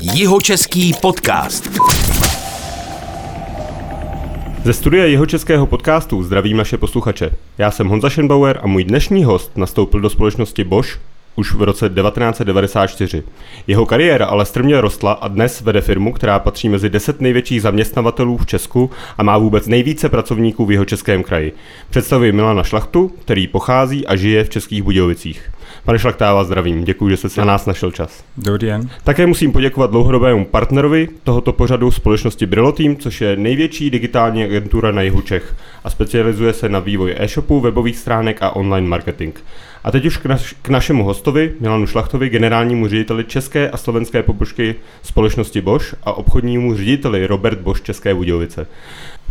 Jihočeský podcast. Ze studia jeho českého podcastu zdravím naše posluchače. Já jsem Honza Schenbauer a můj dnešní host nastoupil do společnosti Bosch už v roce 1994. Jeho kariéra ale strmě rostla a dnes vede firmu, která patří mezi 10 největších zaměstnavatelů v Česku a má vůbec nejvíce pracovníků v jeho českém kraji. Představuji Milana Šlachtu, který pochází a žije v Českých Budějovicích. Pane Šlachtáva, zdravím, děkuji, že jste si na nás našel čas. Dobrý den. Také musím poděkovat dlouhodobému partnerovi tohoto pořadu společnosti Brillo Team, což je největší digitální agentura na jihu Čech a specializuje se na vývoj e-shopů, webových stránek a online marketing. A teď už k, naš, k našemu hostovi, Milanu Šlachtovi, generálnímu řediteli české a slovenské pobočky společnosti Bosch a obchodnímu řediteli Robert Bosch České Budějovice.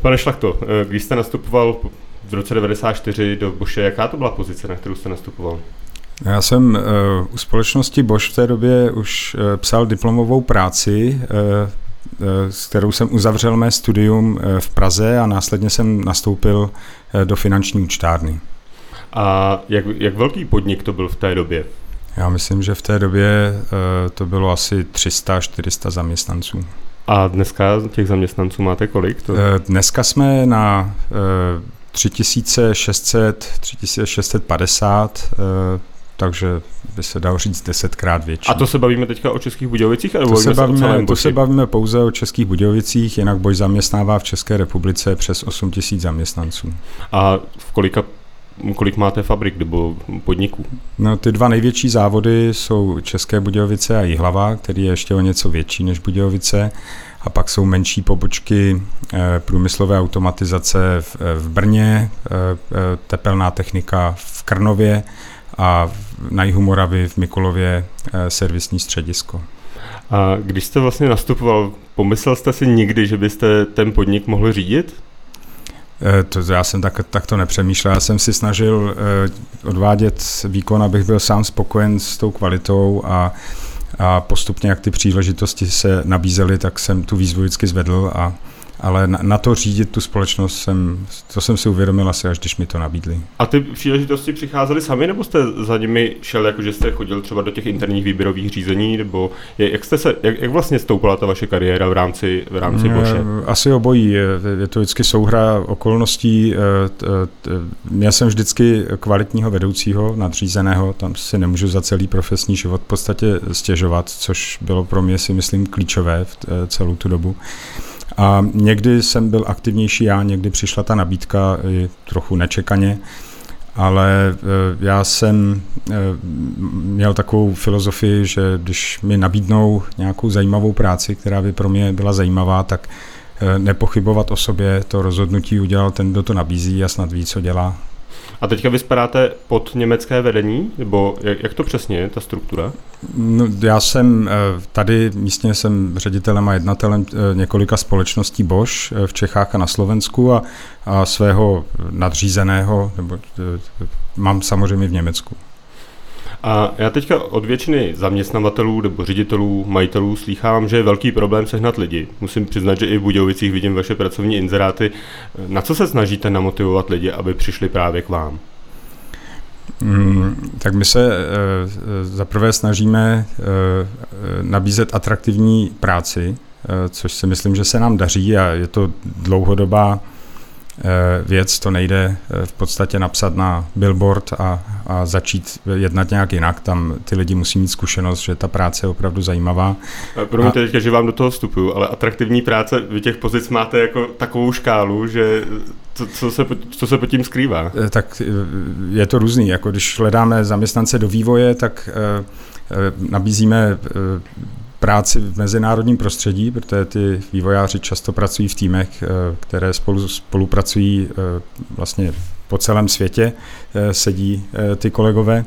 Pane Šlachto, eh, když jste nastupoval v roce 94 do Boše, jaká to byla pozice, na kterou jste nastupoval? Já jsem uh, u společnosti Bosch v té době už uh, psal diplomovou práci, uh, s kterou jsem uzavřel mé studium v Praze a následně jsem nastoupil do finanční účtárny. A jak, jak velký podnik to byl v té době? Já myslím, že v té době to bylo asi 300-400 zaměstnanců. A dneska těch zaměstnanců máte kolik? To... Dneska jsme na 3600, 3650 takže by se dalo říct desetkrát větší. A to se bavíme teďka o Českých Budějovicích? To se, bavíme, to se bavíme pouze o Českých Budějovicích, jinak Boj zaměstnává v České republice přes 8 tisíc zaměstnanců. A v kolika kolik máte fabrik nebo podniků? No, ty dva největší závody jsou České Budějovice a Jihlava, který je ještě o něco větší než Budějovice. A pak jsou menší pobočky e, průmyslové automatizace v, e, v Brně, e, tepelná technika v Krnově a na jihu Moravy v Mikulově eh, servisní středisko. A když jste vlastně nastupoval, pomyslel jste si nikdy, že byste ten podnik mohl řídit? Eh, to já jsem tak, tak to nepřemýšlel. Já jsem si snažil eh, odvádět výkon, abych byl sám spokojen s tou kvalitou a, a postupně, jak ty příležitosti se nabízely, tak jsem tu výzvu vždycky zvedl a, ale na, na to řídit tu společnost jsem, to jsem si uvědomil asi, až když mi to nabídli. A ty příležitosti přicházely sami, nebo jste za nimi šel, jako že jste chodil třeba do těch interních výběrových řízení, nebo je, jak, jste se, jak, jak vlastně stoupala ta vaše kariéra v rámci, v rámci Boše? Asi obojí, je, je to vždycky souhra okolností. Eh, měl jsem vždycky kvalitního vedoucího, nadřízeného, tam si nemůžu za celý profesní život v podstatě stěžovat, což bylo pro mě si myslím klíčové v eh, celou tu dobu. A někdy jsem byl aktivnější já, někdy přišla ta nabídka i trochu nečekaně, ale e, já jsem e, měl takovou filozofii, že když mi nabídnou nějakou zajímavou práci, která by pro mě byla zajímavá, tak e, nepochybovat o sobě, to rozhodnutí udělal ten, kdo to nabízí a snad ví, co dělá. A teďka vy spadáte pod německé vedení, nebo jak, jak to přesně je, ta struktura? No, já jsem eh, tady místně jsem ředitelem a jednatelem eh, několika společností Bosch eh, v Čechách a na Slovensku a, a svého nadřízeného nebo, mám samozřejmě v Německu. A já teďka od většiny zaměstnavatelů nebo ředitelů, majitelů slýchám, že je velký problém sehnat lidi. Musím přiznat, že i v Budějovicích vidím vaše pracovní inzeráty. Na co se snažíte namotivovat lidi, aby přišli právě k vám? Hmm, tak my se e, zaprvé snažíme e, nabízet atraktivní práci, e, což si myslím, že se nám daří a je to dlouhodobá Eh, věc, to nejde eh, v podstatě napsat na billboard a, a začít jednat nějak jinak. Tam ty lidi musí mít zkušenost, že ta práce je opravdu zajímavá. Eh, promiňte a... teďka, že vám do toho vstupuju, ale atraktivní práce, vy těch pozic máte jako takovou škálu, že co, co, se, co se pod tím skrývá? Tak je to různý. Jako když hledáme zaměstnance do vývoje, tak nabízíme práci v mezinárodním prostředí, protože ty vývojáři často pracují v týmech, eh, které spolu spolupracují eh, vlastně po celém světě, eh, sedí ty kolegové.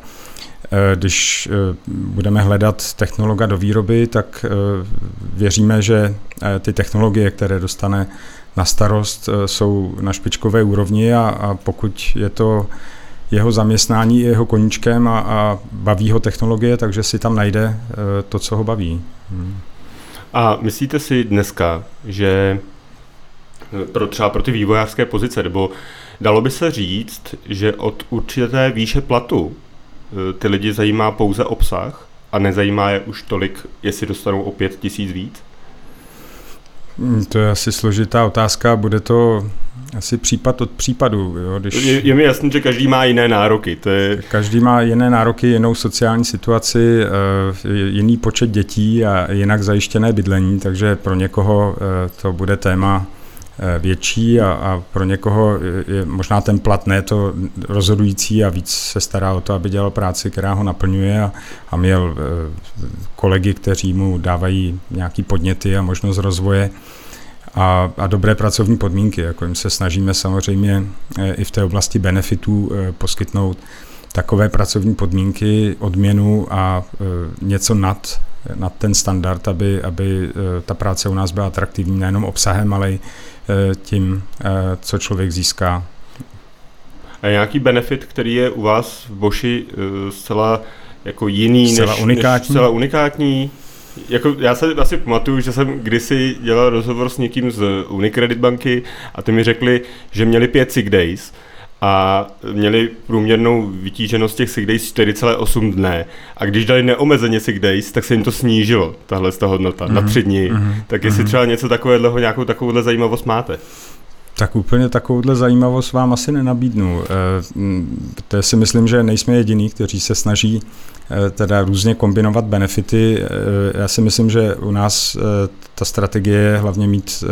Když budeme hledat technologa do výroby, tak věříme, že ty technologie, které dostane na starost, jsou na špičkové úrovni a, a pokud je to jeho zaměstnání jeho koníčkem a, a baví ho technologie, takže si tam najde to, co ho baví. A myslíte si dneska, že eh, pro třeba pro ty vývojářské pozice, nebo dalo by se říct, že od určité výše platu eh, ty lidi zajímá pouze obsah a nezajímá je už tolik, jestli dostanou o pět tisíc víc? Hmm, to je asi složitá otázka, bude to asi případ od případu. Jo, když... je, je mi jasné, že každý má jiné nároky. To je... Každý má jiné nároky, jinou sociální situaci, eh, jiný počet dětí a jinak zajištěné bydlení, takže pro někoho eh, to bude téma eh, větší a, a pro někoho je možná ten plat ne to rozhodující a víc se stará o to, aby dělal práci, která ho naplňuje a, a měl kolegy, kteří mu dávají nějaký podněty a možnost rozvoje a, a dobré pracovní podmínky. Jako jim se snažíme samozřejmě eh, i v té oblasti benefitů eh, poskytnout takové pracovní podmínky, odměnu a eh, něco nad, nad ten standard, aby, aby ta práce u nás byla atraktivní nejenom obsahem, ale i tím, co člověk získá. A nějaký benefit, který je u vás v Boši zcela jako jiný, zcela než, unikátní. než zcela unikátní? Jako, já se asi pamatuju, že jsem kdysi dělal rozhovor s někým z Unicredit banky a ty mi řekli, že měli pět sick days a měli průměrnou vytíženost těch sick days 4,8 dne. A když dali neomezeně sick days, tak se jim to snížilo, tahle ta hodnota, mm-hmm. na tři dny. Mm-hmm. Tak jestli mm-hmm. třeba něco takového, nějakou takovouhle zajímavost máte? Tak úplně takovouhle zajímavost vám asi nenabídnu. To si myslím, že nejsme jediní, kteří se snaží eh, teda různě kombinovat benefity. Eh, já si myslím, že u nás eh, ta strategie je hlavně mít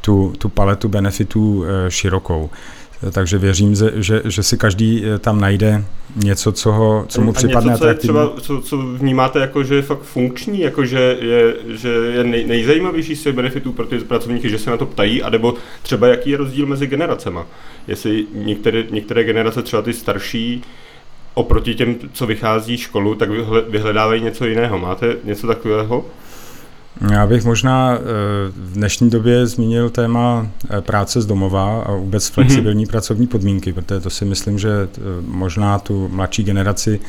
tu, tu paletu benefitů širokou. Takže věřím, že, že si každý eh, tam najde něco, co, ho, co mu a připadne něco, co, je třeba, co, co vnímáte jako, že je fakt funkční, jako že je, že je nej, nejzajímavější z benefitů pro ty pracovníky, že se na to ptají, anebo třeba jaký je rozdíl mezi generacema. Jestli některé, některé generace, třeba ty starší, oproti těm, co vychází školu, tak vyhledávají něco jiného. Máte něco takového? Já bych možná eh, v dnešní době zmínil téma eh, práce z domova a vůbec mhm. flexibilní mm-hmm. pracovní podmínky, protože to si myslím, že eh, možná tu mladší generaci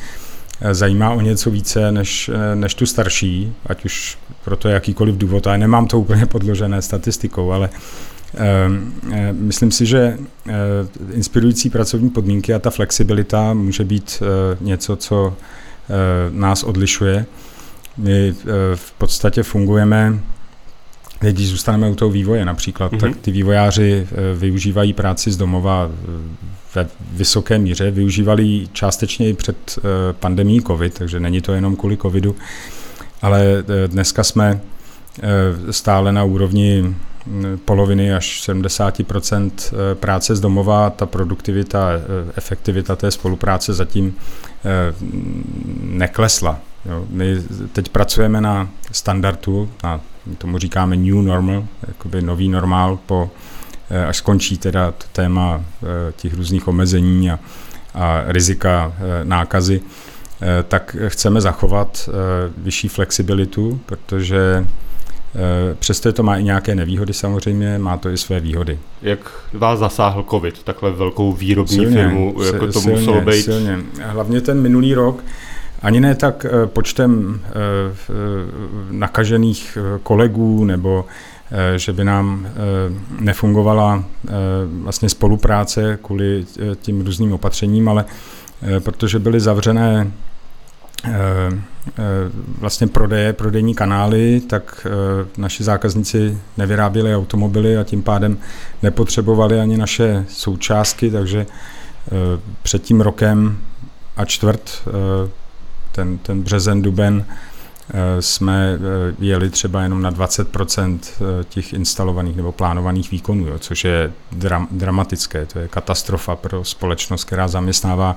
zajímá o něco více než, než tu starší, ať už pro to jakýkoliv důvod. A nemám to úplně podložené statistikou, ale myslím si, že inspirující pracovní podmínky a ta flexibilita může být něco, co nás odlišuje. My eh, v podstatě fungujeme, když zůstaneme u toho vývoje například, mm-hmm. tak ty vývojáři eh, využívají práci z domova eh, ve vysoké míře, využívali částečně i před pandemí COVID, takže není to jenom kvůli COVIDu, ale dneska jsme stále na úrovni mm, poloviny až 70% práce z domova, ta produktivita, efektivita té spolupráce zatím neklesla. Jo, my teď pracujeme na standardu, na tomu říkáme new normal, jakoby nový normál, po, eh, až skončí teda to téma eh, těch různých omezení a, a rizika eh, nákazy, tak chceme zachovat vyšší flexibilitu, protože Přesto to má i nějaké nevýhody samozřejmě, má to i své výhody. Jak vás zasáhl COVID, takhle velkou výrobní silně, firmu, jako to silně, muselo být? Silně. Hlavně ten minulý rok, ani ne tak eh, počtem eh, eh, nakažených kolegů nebo že by nám nefungovala vlastně spolupráce kvůli tím různým opatřením, ale protože byly zavřené vlastně prodeje, prodejní kanály, tak naši zákazníci nevyráběli automobily a tím pádem nepotřebovali ani naše součástky, takže před tím rokem a čtvrt ten, ten březen, duben eh, jsme eh, jeli třeba jenom na 20% eh, těch instalovaných nebo plánovaných výkonů, jo, což je dram, dramatické. To je katastrofa pro společnost, která zaměstnává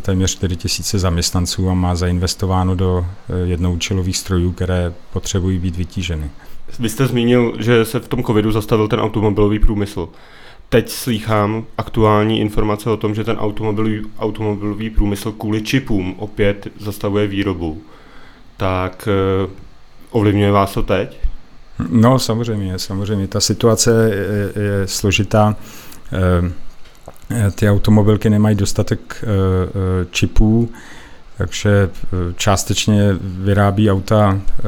téměř 4 tisíce zaměstnanců a má zainvestováno do jednoučilových strojů, které potřebují být vytíženy. Vy jste zmínil, že se v tom covidu zastavil ten automobilový průmysl teď slýchám aktuální informace o tom, že ten automobilový, automobilový průmysl kvůli čipům opět zastavuje výrobu. Tak eh, ovlivňuje vás to teď? No samozřejmě, samozřejmě. Ta situace je, je složitá. Eh, ty automobilky nemají dostatek eh, čipů, takže eh, částečně vyrábí auta eh,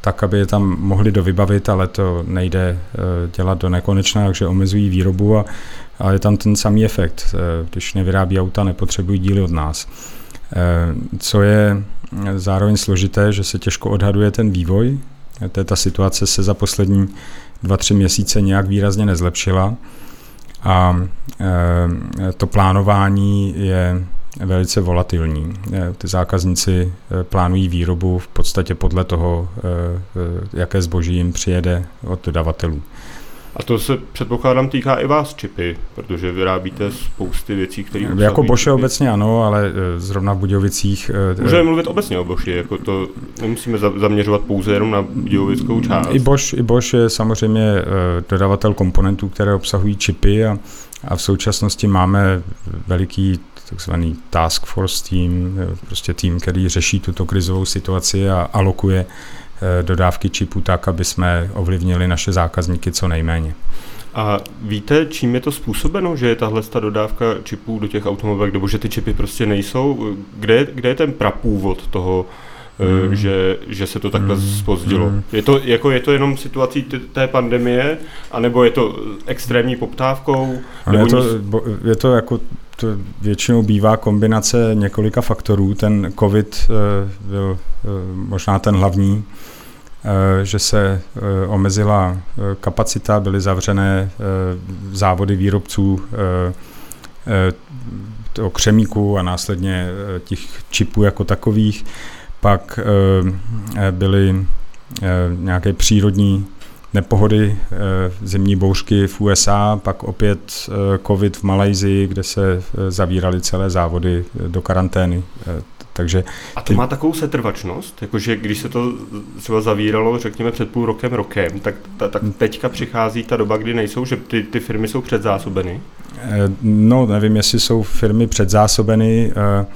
tak, aby je tam mohli dovybavit, ale to nejde eh, dělat do nekonečna, takže omezují výrobu a, a je tam ten samý efekt. Když nevyrábí auta, nepotřebují díly od nás. Co je zároveň složité, že se těžko odhaduje ten vývoj. Ta situace se za poslední dva, tři měsíce nějak výrazně nezlepšila a to plánování je velice volatilní. Ty zákazníci plánují výrobu v podstatě podle toho, jaké zboží jim přijede od dodavatelů. A to se předpokládám týká i vás čipy, protože vyrábíte spousty věcí, které Jako Boše obecně ano, ale zrovna v Budějovicích... E, Můžeme mluvit obecně o Boši, jako to nemusíme zaměřovat pouze jenom na budějovickou část. I Bosch, i Bosch je samozřejmě dodavatel komponentů, které obsahují čipy a, a v současnosti máme veliký takzvaný task force tým, prostě tým, který řeší tuto krizovou situaci a alokuje Eh, dodávky čipů tak, aby jsme ovlivnili naše zákazníky co nejméně. A víte, čím je to způsobeno, že je tahle ta dodávka čipů do těch automobilek, nebo že ty čipy prostě nejsou? Kde, kde je ten prapůvod toho, mm. že, že se to takhle mm. spozdilo? Mm. Je, to, jako, je to jenom situací té pandemie, anebo je to extrémní poptávkou? Nebo je, to, je to jako to většinou bývá kombinace několika faktorů. Ten COVID eh, byl možná ten hlavní, Eh, že se eh, omezila eh, kapacita, byly zavřené závody výrobců toho křemíku a následně těch čipů jako takových. Pak byly nějaké přírodní nepohody, zimní bouřky v USA, pak opět covid v Malajzii, kde se zavíraly celé závody do karantény. Takže a to ty... má takovou setrvačnost, jakože když se to třeba zavíralo, řekněme, před půl rokem, rokem, tak, ta, tak teďka přichází ta doba, kdy nejsou, že ty, ty firmy jsou předzásobeny? Eh, no, nevím, jestli jsou firmy předzásobeny. Eh, eh,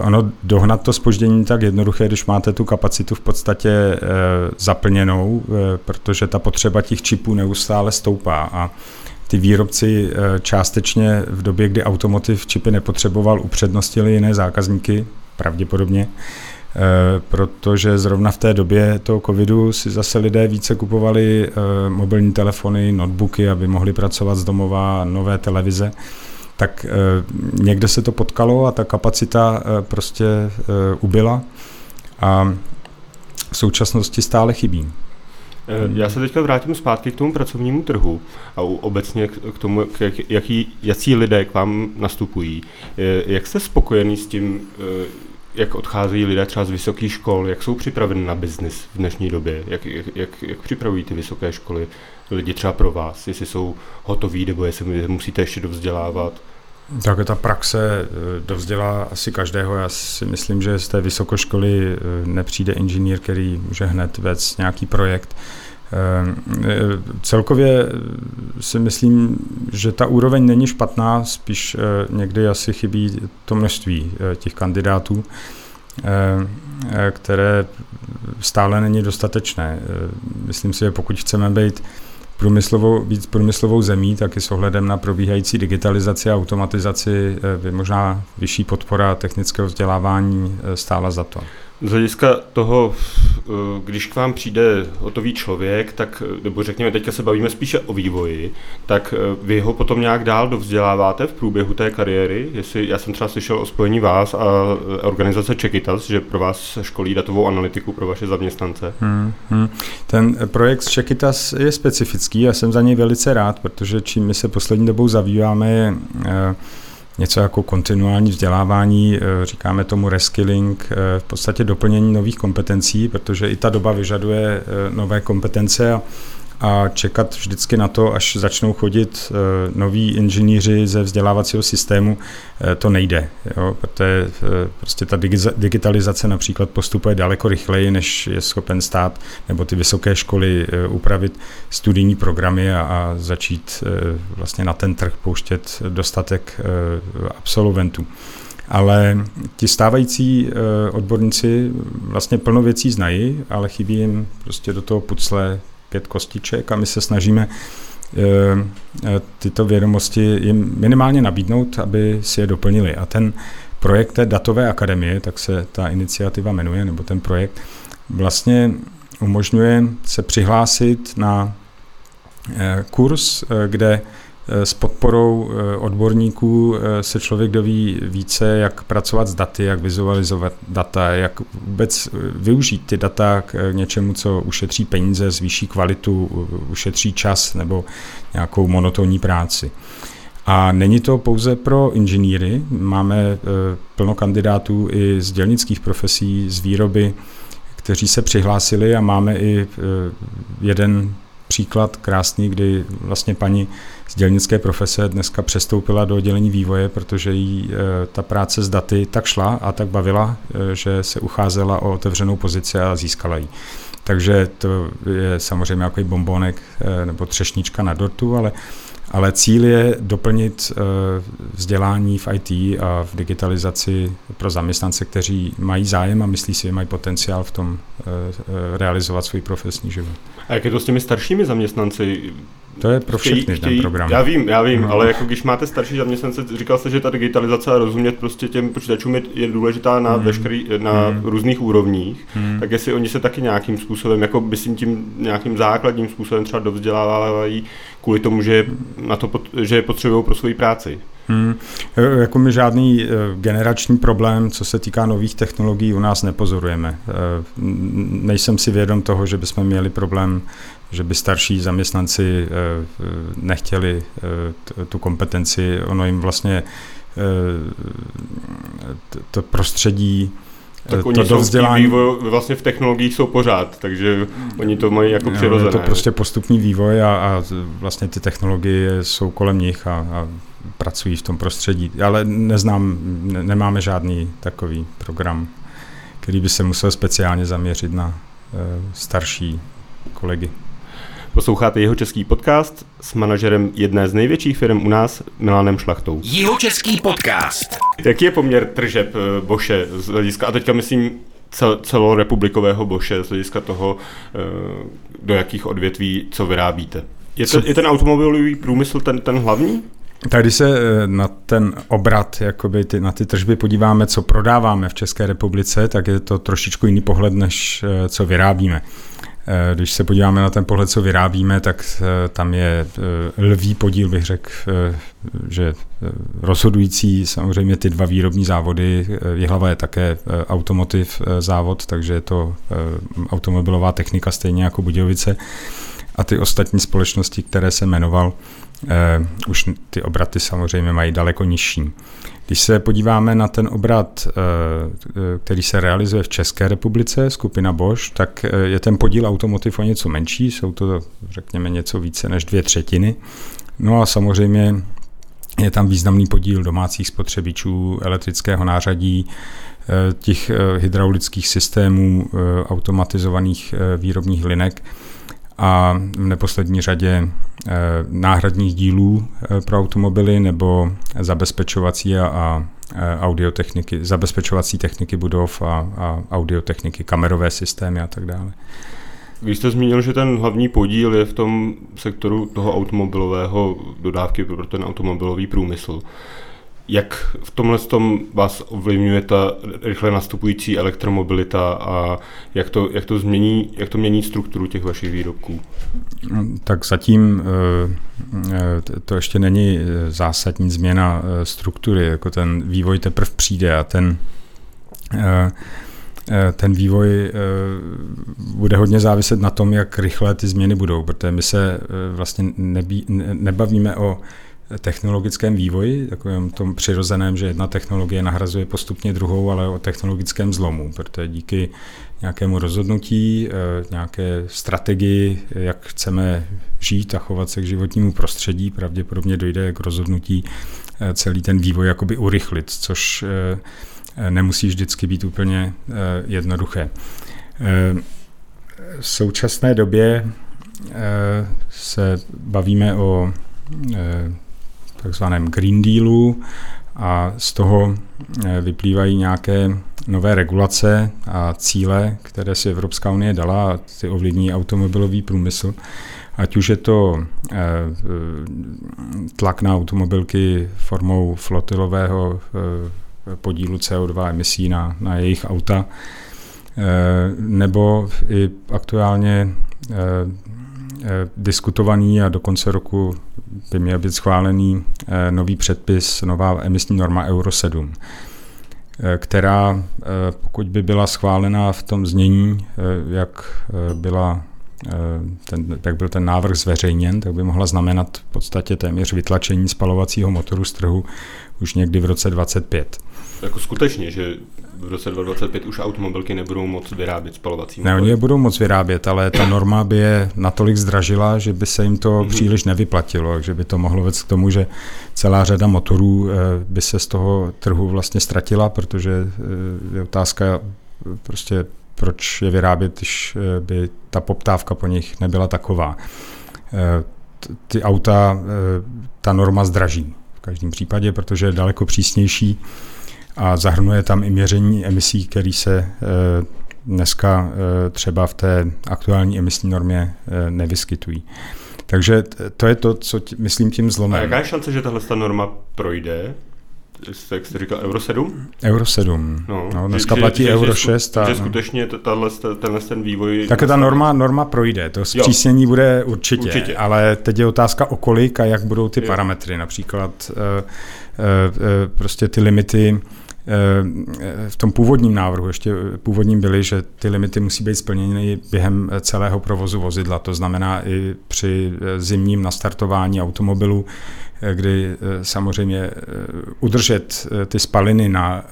ono dohnat to spoždění tak jednoduché, když máte tu kapacitu v podstatě zaplněnou, protože ta potřeba těch čipů neustále stoupá a ty výrobci eh, částečně v době, kdy automotiv čipy nepotřeboval, upřednostili jiné zákazníky, pravděpodobně, eh, protože zrovna v té době toho covidu si zase lidé více kupovali eh, mobilní telefony, notebooky, aby mohli pracovat z domova, nové televize tak někde se to potkalo a ta kapacita prostě ubyla a v současnosti stále chybí. Eh, já se teďka vrátím zpátky k tomu pracovnímu trhu a obecně k tomu, k jaký, jaký lidé k vám nastupují. Eh, jak jste spokojený s tím, eh, jak odcházejí lidé třeba z vysokých škol, jak jsou připraveni na biznis v dnešní době, jak, jak, jak, jak připravují ty vysoké školy lidi třeba pro vás, jestli jsou hotoví, nebo jestli musíte ještě dovzdělávat? Tak ta praxe dovzdělá asi každého. Já si myslím, že z té vysokoškoly nepřijde inženýr, který může hned vést nějaký projekt. Celkově si myslím, že ta úroveň není špatná, spíš někdy asi chybí to množství těch kandidátů, které stále není dostatečné. Myslím si, že pokud chceme být průmyslovou, víc průmyslovou zemí, tak i s ohledem na probíhající digitalizaci a automatizaci by možná vyšší podpora technického vzdělávání stála za to. Z hlediska toho, eh, když k vám přijde hotový člověk, tak, eh, nebo řekněme, teďka se bavíme spíše o vývoji, tak eh, vy ho potom nějak dál dovzděláváte v průběhu té kariéry? Jestli, já jsem třeba slyšel o spojení vás a organizace Čekitas, že pro vás školí datovou analytiku pro vaše zaměstnance. Hmm, hmm. Ten projekt Čekitas je specifický, já jsem za něj velice rád, protože čím my se poslední dobou zabýváme je něco jako kontinuální vzdělávání, eh, říkáme tomu reskilling, eh, v podstatě doplnění nových kompetencí, protože i ta doba vyžaduje eh, nové kompetence a a čekat vždycky na to, až začnou chodit uh, noví inženýři ze vzdělávacího systému, uh, to nejde. Jo? Protože uh, prostě ta digitalizace například postupuje daleko rychleji, než je schopen stát nebo ty vysoké školy upravit studijní programy a, a začít vlastně na ten trh pouštět dostatek absolventů. Ale ti stávající odborníci vlastně plno věcí znají, ale chybí jim prostě do toho pucle pět kostiček a my se snažíme eh, eh, tyto vědomosti jim minimálně nabídnout, aby si je doplnili. A ten projekt té datové akademie, tak se ta iniciativa jmenuje, nebo ten projekt, vlastně umožňuje se přihlásit na eh, kurz, kde s podporou odborníků se člověk doví více, jak pracovat s daty, jak vizualizovat data, jak vůbec využít ty data k něčemu, co ušetří peníze, zvýší kvalitu, ušetří čas nebo nějakou monotonní práci. A není to pouze pro inženýry, máme plno kandidátů i z dělnických profesí, z výroby, kteří se přihlásili a máme i jeden příklad krásný, kdy vlastně paní z dělnické profese dneska přestoupila do oddělení vývoje, protože jí e, ta práce s daty tak šla a tak bavila, e, že se ucházela o otevřenou pozici a získala ji. Takže to je samozřejmě jako bombonek e, nebo třešnička na dortu, ale ale cíl je doplnit vzdělání v IT a v digitalizaci pro zaměstnance, kteří mají zájem a myslí si, že mají potenciál v tom realizovat svůj profesní život. A jak je to s těmi staršími zaměstnanci? To je pro všechny chtějí, ten program. Já vím, já vím, no. ale jako když máte starší zaměstnance, říkal jste, že ta digitalizace a rozumět prostě těm počítačům je, je důležitá na, mm. veškerý, na mm. různých úrovních, mm. tak jestli oni se taky nějakým způsobem, jako by si tím nějakým základním způsobem třeba dovzdělávají kvůli tomu, že, na to, že je potřebují pro svoji práci. Hmm. E, jako my žádný e, generační problém, co se týká nových technologií, u nás nepozorujeme. E, nejsem si vědom toho, že bychom měli problém, že by starší zaměstnanci nechtěli tu kompetenci. Ono jim vlastně to prostředí tak to oni dovzdělání... Vývoj, vlastně v technologiích jsou pořád, takže oni to mají jako přirozené. Je to prostě postupný vývoj a, a vlastně ty technologie jsou kolem nich a, a pracují v tom prostředí. Ale neznám, ne, nemáme žádný takový program, který by se musel speciálně zaměřit na uh, starší kolegy. Posloucháte jeho český podcast s manažerem jedné z největších firm u nás, Milanem Šlachtou. Jeho český podcast. Jaký je poměr tržeb eh, Boše z hlediska, a teďka myslím cel, celorepublikového Boše z hlediska toho, eh, do jakých odvětví co vyrábíte? Je, to, je ten automobilový průmysl ten, ten hlavní? Tak když se eh, na ten obrat, jakoby ty, na ty tržby podíváme, co prodáváme v České republice, tak je to trošičku jiný pohled, než co vyrábíme. Eh, když se podíváme na ten pohled, co vyrábíme, tak eh, tam je eh, lvý podíl, bych řekl, že rozhodující samozřejmě ty dva výrobní závody. Jihlava je také automotiv závod, takže je to automobilová technika stejně jako Budějovice. A ty ostatní společnosti, které se jmenoval, už ty obraty samozřejmě mají daleko nižší. Když se podíváme na ten obrat, eh, který se realizuje v České republice, skupina Bosch, tak eh, je ten podíl automotiv o něco menší, jsou to řekněme něco více než dvě třetiny. No a samozřejmě je tam významný podíl domácích spotřebičů, elektrického nářadí, eh, těch hydraulických systémů, automatizovaných výrobních linek a v neposlední řadě eh, náhradních dílů eh, pro automobily nebo zabezpečovací a, a eh, audiotechniky, zabezpečovací techniky budov a, a audiotechniky, kamerové systémy a tak dále. Vy jste zmínil, že ten hlavní podíl je v tom sektoru toho automobilového dodávky pro ten automobilový průmysl. Jak v tomhle tom vás ovlivňuje ta rychle nastupující elektromobilita a jak to, jak to, změní, jak to mění strukturu těch vašich výrobků? Tak zatím eh, eh, to ještě není zásadní změna eh, struktury, jako ten vývoj teprve přijde a ten ten vývoj bude hodně záviset na tom, jak rychle ty změny budou, protože my se vlastně nebí, nebavíme o technologickém vývoji, takovém tom přirozeném, že jedna technologie nahrazuje postupně druhou, ale o technologickém zlomu, protože díky nějakému rozhodnutí, eh, nějaké strategii, jak chceme žít a chovat se k životnímu prostředí, pravděpodobně dojde k rozhodnutí eh, celý ten vývoj jakoby urychlit, což eh, nemusí vždycky být úplně jednoduché. V současné době se bavíme o takzvaném Green Dealu a z toho eh, vyplývají nějaké nové regulace a cíle, které si Evropská unie dala a ty ovlivní automobilový průmysl. Ať už je to eh, tlak na automobilky formou flotilového eh, podílu CO2 emisí na, na jejich auta, nebo i aktuálně diskutovaný a do konce roku by měl být schválený nový předpis, nová emisní norma Euro 7 která, pokud by byla schválena v tom znění, jak, byla, ten, jak byl ten návrh zveřejněn, tak by mohla znamenat v podstatě téměř vytlačení spalovacího motoru z trhu už někdy v roce 25. Jako skutečně, že v roce 2025 už automobilky nebudou moc vyrábět spalovací motory? Ne, oni je budou moc vyrábět, ale ta norma by je natolik zdražila, že by se jim to mm-hmm. příliš nevyplatilo, takže by to mohlo vést k tomu, že celá řada motorů eh, by se z toho trhu vlastně ztratila, protože eh, je otázka prostě proč je vyrábět, když eh, by ta poptávka po nich nebyla taková. Ty auta, ta norma zdraží v každém případě, protože je daleko přísnější a zahrnuje tam i měření emisí, které se eh, dneska eh, třeba v té aktuální emisní normě eh, nevyskytují. Takže to je to, co tí, myslím tím zlomem. A jaká je šance, že tahle norma projde? jak jste říkal, Euro 7? Euro 7. No, no dneska že, platí že, Euro že, 6. A, že skutečně tahle, tenhle ten vývoj... Tak ta norma, norma projde, to zpřísnění jo. bude určitě, určitě, ale teď je otázka o kolik a jak budou ty jo. parametry. Například uh, uh, uh, prostě ty limity v tom původním návrhu, ještě původním byly, že ty limity musí být splněny během celého provozu vozidla, to znamená i při zimním nastartování automobilu, kdy samozřejmě udržet ty spaliny na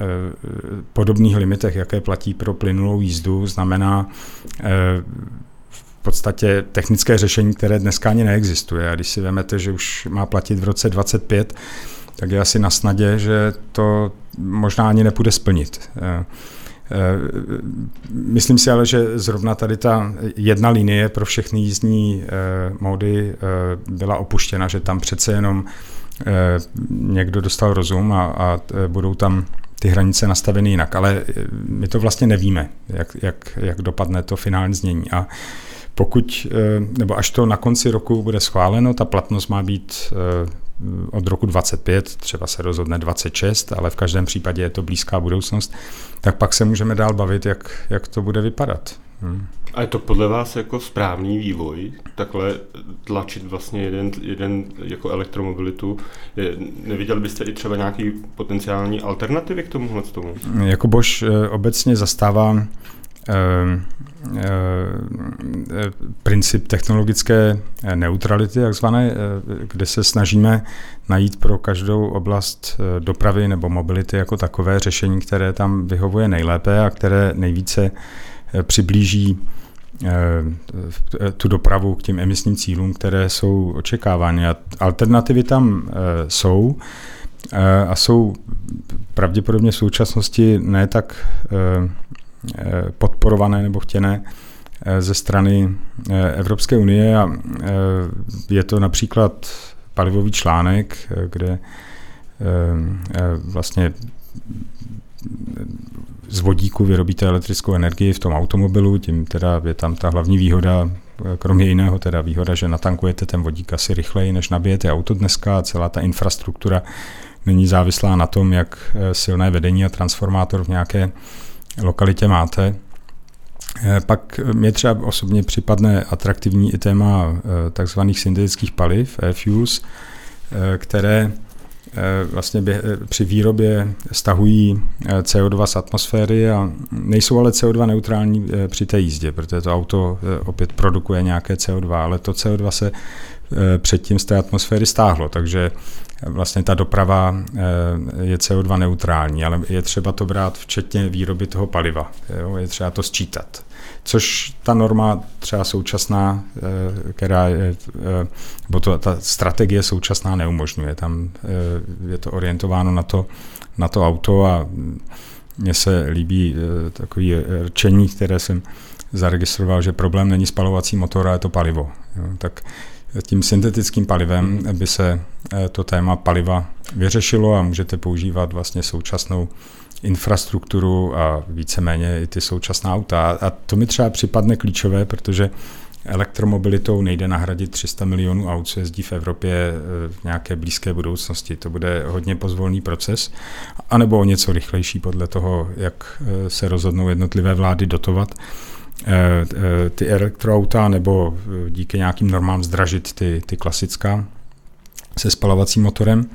podobných limitech, jaké platí pro plynulou jízdu, znamená v podstatě technické řešení, které dneska ani neexistuje. A když si vezmete, že už má platit v roce 25, tak je asi na snadě, že to možná ani nepůjde splnit. Eh, eh, myslím si ale, že zrovna tady ta jedna linie pro všechny jízdní eh, módy byla opuštěna, že tam přece jenom někdo dostal rozum a, a budou tam ty hranice nastaveny jinak. Ale my to vlastně nevíme, jak, jak, jak dopadne to finální znění. A pokud, nebo až to na konci roku bude schváleno, ta platnost má být od roku 25, třeba se rozhodne 26, ale v každém případě je to blízká budoucnost, tak pak se můžeme dál bavit, jak, jak to bude vypadat. Hmm. A je to podle vás jako správný vývoj, takhle tlačit vlastně jeden, jeden jako elektromobilitu? Je, neviděl byste i třeba nějaký potenciální alternativy k tomuhle tomu? Jako Bosch eh, obecně zastává princip technologické neutrality, takzvané, eh, kde se snažíme najít pro každou oblast dopravy nebo mobility jako takové řešení, které tam vyhovuje nejlépe a které nejvíce přiblíží tu dopravu k těm emisním cílům, které jsou očekávány. Alternativy tam jsou a jsou pravděpodobně v současnosti ne tak podporované nebo chtěné eh, ze strany eh, Evropské unie. A je to například palivový článek, kde vlastně z vodíku vyrobíte elektrickou energii v tom automobilu, tím teda je tam ta hlavní výhoda, kromě jiného teda výhoda, že natankujete ten vodík asi rychleji, než nabijete auto dneska a celá ta infrastruktura není závislá na tom, jak silné vedení a transformátor v nějaké lokalitě máte. Eh, pak mě třeba osobně připadne atraktivní i téma eh, takzvaných syntetických paliv, e-fuels, eh, které vlastně při výrobě stahují CO2 z atmosféry a nejsou ale CO2 neutrální při té jízdě, protože to auto opět produkuje nějaké CO2, ale to CO2 se předtím z té atmosféry stáhlo, takže vlastně ta doprava eh, je CO2 neutrální, ale je třeba to brát včetně výroby toho paliva. Jo? Je třeba to sčítat. Což ta norma třeba současná, eh, která je, eh, nebo to, ta strategie současná neumožňuje. Tam je to orientováno na to, na to auto a mně se líbí takový rčení, které jsem zaregistroval, že problém není spalovací motor, ale je to palivo. Tak tím syntetickým palivem by se eh, to téma paliva vyřešilo a můžete používat vlastně současnou infrastrukturu a víceméně i ty současná auta. A to mi třeba připadne klíčové, protože elektromobilitou nejde nahradit 300 milionů aut, co jezdí v Evropě eh, v nějaké blízké budoucnosti. To bude hodně pozvolný proces, anebo o něco rychlejší podle toho, jak eh, se rozhodnou jednotlivé vlády dotovat. ty elektroauta nebo díky nějakým normám zdražit ty, ty klasická se spalovacím motorem,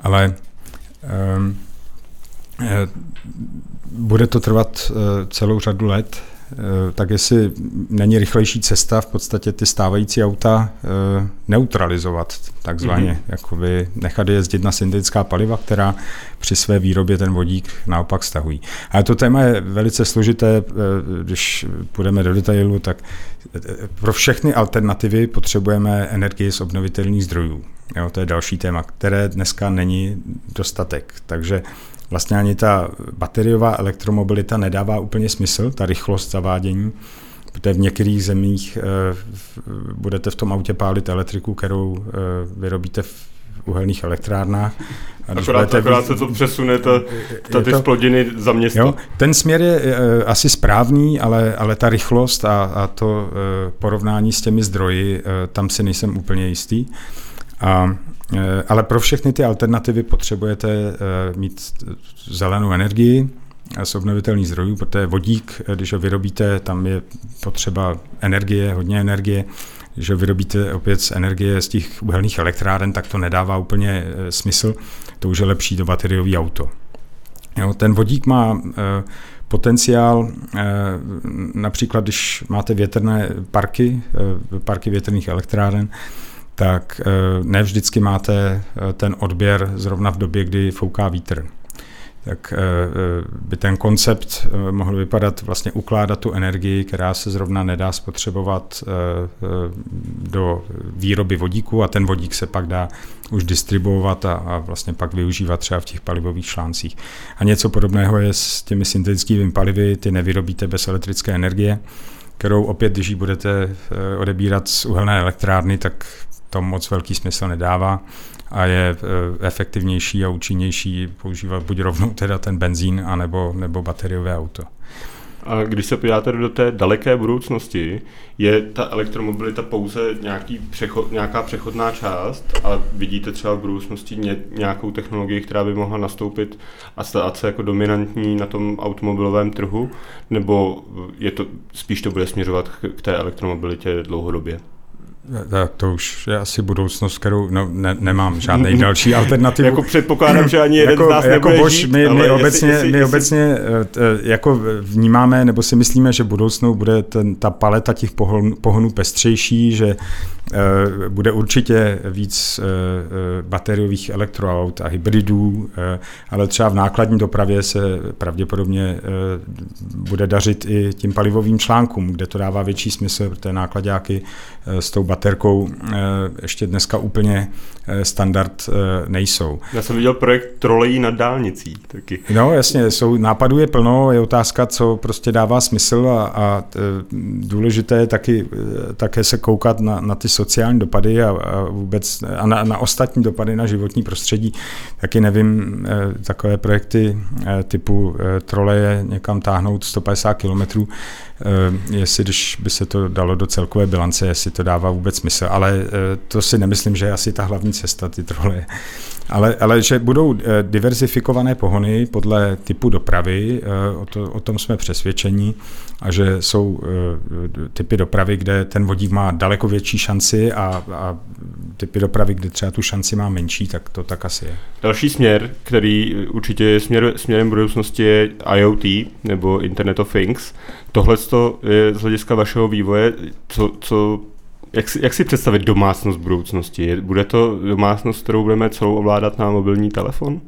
ale um, bude to trvat celou řadu let. Eh, tak jestli není rychlejší cesta v podstatě ty stávající auta eh, neutralizovat, takzvaně, mm-hmm. jakoby nechat jezdit na syntetická paliva, která při své výrobě ten vodík naopak stahují. Ale to téma je velice složité, eh, když půjdeme do detailu, tak pro všechny alternativy potřebujeme energii z obnovitelných zdrojů. Jo, to je další téma, které dneska není dostatek. Takže vlastně ani ta bateriová elektromobilita nedává úplně smysl, ta rychlost zavádění, protože v některých zemích eh, budete v tom autě pálit elektriku, kterou eh, vyrobíte v uhelných elektrárnách. A akorát, budete, akorát se to přesune, ta, ta ty to, splodiny za město. Jo, ten směr je e, asi správný, ale, ale ta rychlost a, a to e, porovnání s těmi zdroji, e, tam si nejsem úplně jistý. A Eh, ale pro všechny ty alternativy potřebujete eh, mít zelenou energii z obnovitelných zdrojů, protože vodík, když ho vyrobíte, tam je potřeba energie, hodně energie. Když ho vyrobíte opět z energie z těch uhelných elektráren, tak to nedává úplně smysl. To už je lepší do bateriový auto. Jo, ten vodík má potenciál, například když máte větrné parky, parky větrných elektráren, tak ne vždycky máte ten odběr zrovna v době, kdy fouká vítr. Tak eh, by ten koncept mohl vypadat vlastně ukládat tu energii, která se zrovna nedá spotřebovat do výroby vodíku a ten vodík se pak dá už distribuovat a, vlastně pak využívat třeba v těch palivových článcích. A něco podobného je s těmi syntetickými palivy, ty nevyrobíte bez elektrické energie, kterou opět, když ji budete odebírat z uhelné elektrárny, tak to moc velký smysl nedává a je eh, efektivnější a účinnější používat buď rovnou teda ten benzín, anebo, nebo bateriové auto. A když se podíváte do té daleké budoucnosti, je ta elektromobilita pouze nějaký přechod, nějaká přechodná část a vidíte třeba v budoucnosti ně, nějakou technologii, která by mohla nastoupit a stát se jako dominantní na tom automobilovém trhu, nebo je to, spíš to bude směřovat k, k té elektromobilitě dlouhodobě? Tak to už je asi budoucnost, kterou no, ne, nemám žádný další alternativu. jako předpokládám, že ani jeden jako, z nás jako Bož, žít, my, my obecně, jestli, my jestli, obecně eh, t, jako vnímáme nebo si myslíme, že budoucnou bude ten, ta paleta těch pohon, pohonů pestřejší, že uh, bude určitě víc uh, bateriových elektroaut a hybridů, uh, ale třeba v nákladní dopravě se pravděpodobně uh, bude dařit i tím palivovým článkům, kde to dává větší smysl, protože nákladňáky uh, s tou baterkou eh, ještě dneska úplně eh, standard eh, nejsou. Já jsem viděl projekt trolejí nad dálnicí taky. No jasně, jsou, nápadů je plno, je otázka, co prostě dává smysl a, a důležité je taky, také se koukat na, na ty sociální dopady a, a vůbec a na, na ostatní dopady na životní prostředí. Taky nevím, takové projekty typu troleje někam táhnout 150 kilometrů, jestli když by se to dalo do celkové bilance, jestli to dává vůbec smysl, ale eh, to si nemyslím, že je asi ta hlavní cesta, ty troleje. Ale, ale že budou eh, diverzifikované pohony podle typu dopravy, eh, o, to, o tom jsme přesvědčeni, a že jsou typy dopravy, kde ten vodík má daleko větší šanci a, a typy dopravy, kde třeba tu šanci má menší, tak to tak asi je. Další směr, který určitě je směr, směrem budoucnosti, je IoT nebo Internet of Things. Tohle je z hlediska vašeho vývoje, co, co jak si, jak si představit domácnost budoucnosti? Bude to domácnost, kterou budeme celou ovládat na mobilní telefon?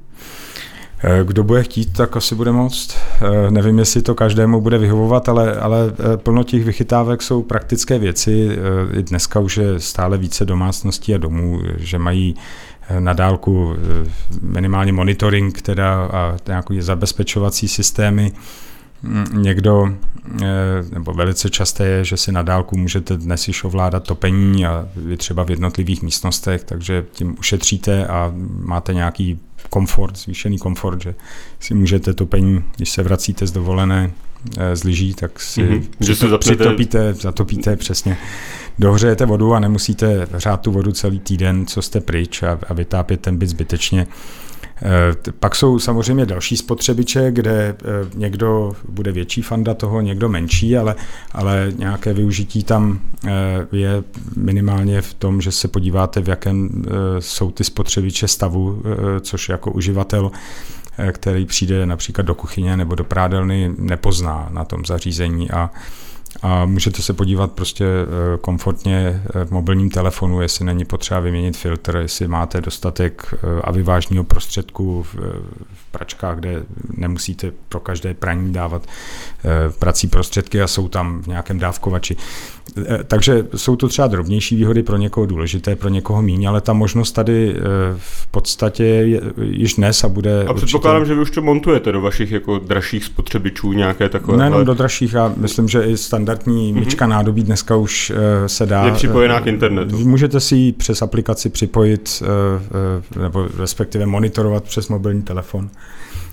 Eh, kdo bude chtít, tak asi bude moct. Eh, nevím, jestli to každému bude vyhovovat, ale, ale eh, plno těch vychytávek jsou praktické věci. I dneska už je stále více domácností a domů, že mají na dálku minimálně monitoring teda a nějaké zabezpečovací systémy někdo, eh, nebo velice časté je, že si na dálku můžete dnes již ovládat topení a vy třeba v jednotlivých místnostech, takže tím ušetříte a máte nějaký komfort, zvýšený komfort, že si můžete topení, když se vracíte z dovolené eh, z lyží, tak si mm-hmm. že se přitopíte, zatopíte přesně. Dohřejete vodu a nemusíte hřát tu vodu celý týden, co jste pryč a, a vytápět ten byt zbytečně. Pak jsou samozřejmě další spotřebiče, kde někdo bude větší fanda toho, někdo menší, ale, ale nějaké využití tam je minimálně v tom, že se podíváte, v jakém jsou ty spotřebiče stavu, což jako uživatel který přijde například do kuchyně nebo do prádelny, nepozná na tom zařízení a a můžete se podívat prostě eh, komfortně eh, v mobilním telefonu, jestli není potřeba vyměnit filtr, jestli máte dostatek eh, avivážního prostředku v, v pračkách, kde nemusíte pro každé praní dávat prací prostředky a jsou tam v nějakém dávkovači. Takže jsou to třeba drobnější výhody pro někoho důležité, pro někoho míň, ale ta možnost tady v podstatě je již dnes a bude. A předpokládám, určitě... že vy už to montujete do vašich jako dražších spotřebičů nějaké takové. Nejenom do dražších, já myslím, že i standardní mm-hmm. myčka nádobí dneska už uh, se dá. Je připojená k internetu. Můžete si ji přes aplikaci připojit, nebo respektive monitorovat přes mobilní telefon.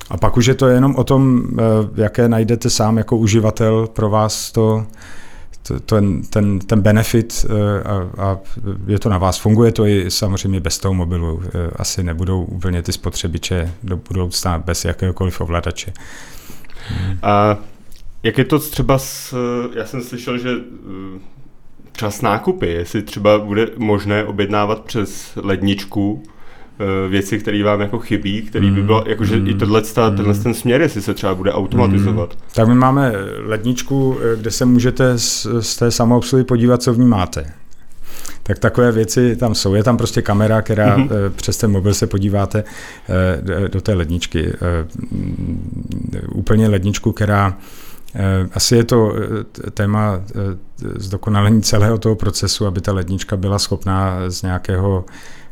A pak už je to jenom o tom, jaké najdete sám jako uživatel pro vás to ten, ten, ten benefit a, a je to na vás. Funguje to i samozřejmě bez toho mobilu. Asi nebudou úplně ty spotřebiče do budoucna bez jakéhokoliv ovladače. A jak je to třeba s, já jsem slyšel, že eh, čas nákupy, jestli třeba bude možné objednávat přes ledničku eh, věci, které vám jako chybí, který by bylo, jakože mm, i tohle, mm, tenhle ten směr, jestli se třeba bude automatizovat. Mm. Tak my máme ledničku, eh, kde se můžete z, z té samoobsluhy podívat, co v ní máte. Tak takové věci tam jsou. Je tam prostě kamera, která mm-hmm. přes ten mobil se podíváte do té ledničky. Úplně ledničku, která Eh, asi je to eh, téma eh, zdokonalení celého toho procesu, aby ta lednička byla schopná z nějakého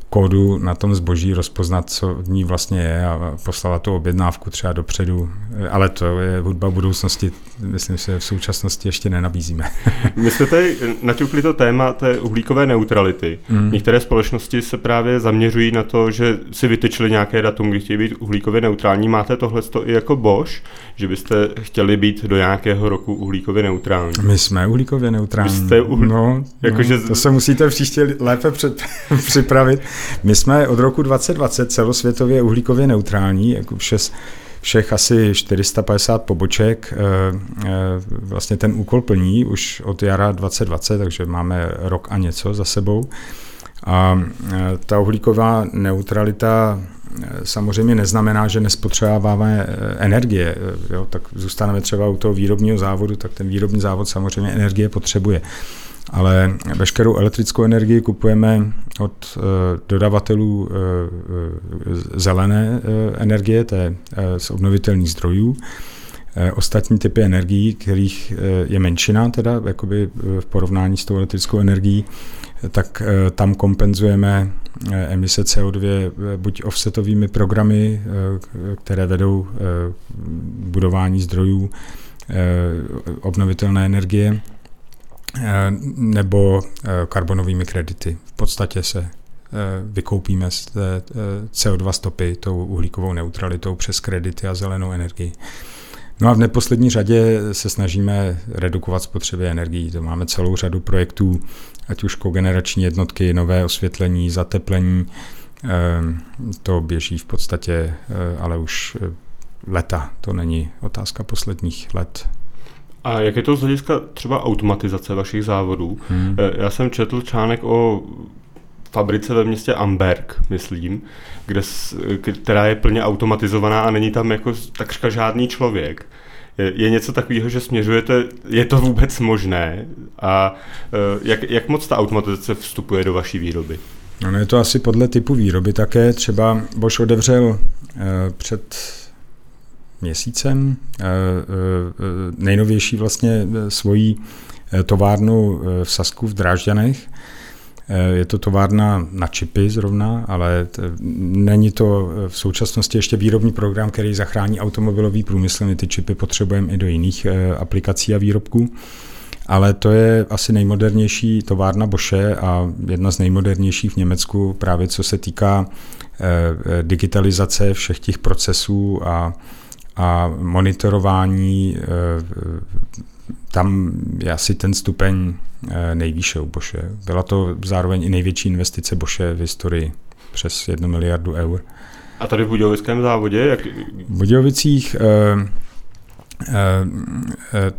kódu na tom zboží rozpoznat, co v ní vlastně je a poslala tu objednávku třeba dopředu. Ale to je hudba budoucnosti, myslím si, že v současnosti ještě nenabízíme. My jsme tady naťukli to téma té uhlíkové neutrality. Mm. Některé společnosti se právě zaměřují na to, že si vytyčili nějaké datum, kdy chtějí být uhlíkově neutrální. Máte tohle i jako Bosch, že byste chtěli být do nějakého roku uhlíkově neutrální? My jsme uhlíkově neutrální. jste uhl... no, jako, no, že... To se musíte příště lépe před... připravit. My jsme od roku 2020 celosvětově uhlíkově neutrální, jako všes, všech asi 450 poboček eh, eh, vlastně ten úkol plní už od jara 2020, takže máme rok a něco za sebou. A eh, ta uhlíková neutralita samozřejmě neznamená, že nespotřebováváme energie. Jo? Tak zůstaneme třeba u toho výrobního závodu, tak ten výrobní závod samozřejmě energie potřebuje ale veškerou elektrickou energii kupujeme od eh, dodavatelů eh, eh, zelené energie, to je z obnovitelných zdrojů. Ostatní typy energií, kterých je menšina teda jakoby v porovnání s tou elektrickou energií, tak tam kompenzujeme emise CO2 buď offsetovými programy, které vedou budování zdrojů obnovitelné energie, nebo eh, karbonovými kredity. V podstatě se eh, vykoupíme z té CO2 stopy tou uhlíkovou neutralitou přes kredity a zelenou energii. No a v neposlední řadě se snažíme redukovat spotřeby energií. To máme celou řadu projektů, ať už kogenerační jednotky, nové osvětlení, zateplení. To běží v podstatě, ale už leta. To není otázka posledních let. A jak je to z hlediska třeba automatizace vašich závodů? Hmm. Eh, já jsem četl článek o fabrice ve městě Amberg, myslím, kde, která je plně automatizovaná a není tam jako takřka žádný člověk. Je, je něco takového, že směřujete, je to vůbec možné a eh, jak, jak moc ta automatizace vstupuje do vaší výroby? No, je to asi podle typu výroby také. Třeba Bosch otevřel eh, před měsícem. Eh, eh, nejnovější vlastně eh, svojí továrnu v Sasku v Drážďanech. Je to továrna na čipy zrovna, ale není to v současnosti ještě výrobní program, který zachrání automobilový průmysl. My ty čipy potřebujeme i do jiných aplikací a výrobků. Ale to je asi nejmodernější továrna Bosche a jedna z nejmodernějších v Německu právě co se týká digitalizace všech těch procesů a a monitorování, eh, tam je asi ten stupeň eh, nejvýše u Boše. Byla to zároveň i největší investice Boše v historii, přes jednu miliardu eur. A tady v Budějovickém závodě? Jak... V Budějovicích eh, eh, eh,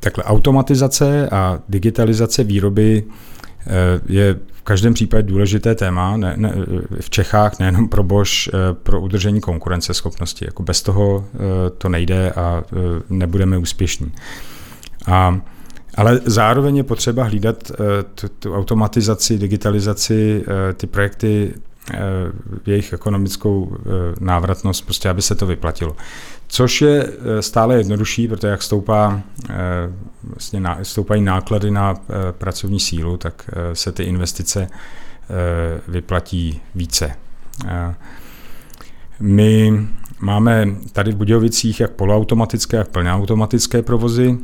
takhle automatizace a digitalizace výroby eh, je každém případě důležité téma ne, ne, v Čechách, nejenom pro Bosch, eh, pro udržení konkurenceschopnosti. Jako bez toho eh, to nejde a nebudeme úspěšní. A ale zároveň je potřeba hlídat tu, tu automatizaci, digitalizaci, ty projekty jejich ekonomickou návratnost, prostě aby se to vyplatilo. Což je eh, stále jednodušší, protože jak stoupá, eh, vlastně stoupají náklady na eh, pracovní sílu, tak se ty investice vyplatí více. My máme tady v Budějovicích jak poloautomatické, jak plně automatické provozy.